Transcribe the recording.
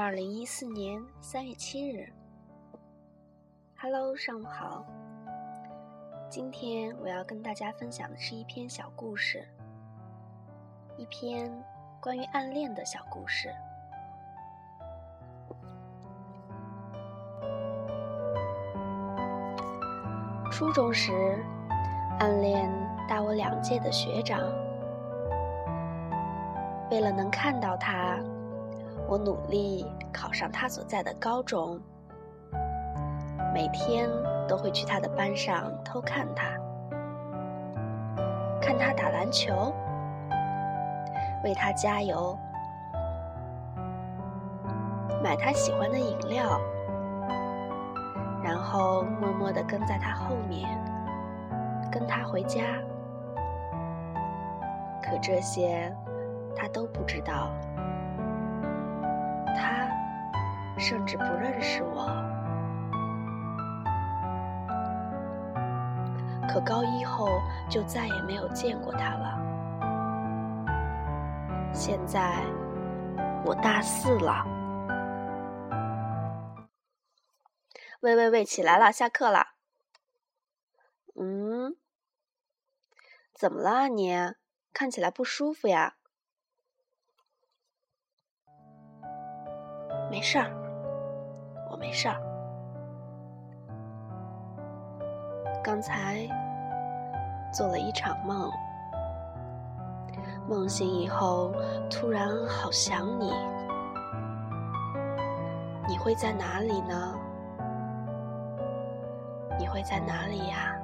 二零一四年三月七日，Hello，上午好。今天我要跟大家分享的是一篇小故事，一篇关于暗恋的小故事。初中时，暗恋大我两届的学长，为了能看到他。我努力考上他所在的高中，每天都会去他的班上偷看他，看他打篮球，为他加油，买他喜欢的饮料，然后默默地跟在他后面，跟他回家。可这些他都不知道。甚至不认识我，可高一后就再也没有见过他了。现在我大四了。喂喂喂，起来了，下课了。嗯，怎么了你？看起来不舒服呀？没事儿。没事儿。刚才做了一场梦，梦醒以后突然好想你。你会在哪里呢？你会在哪里呀？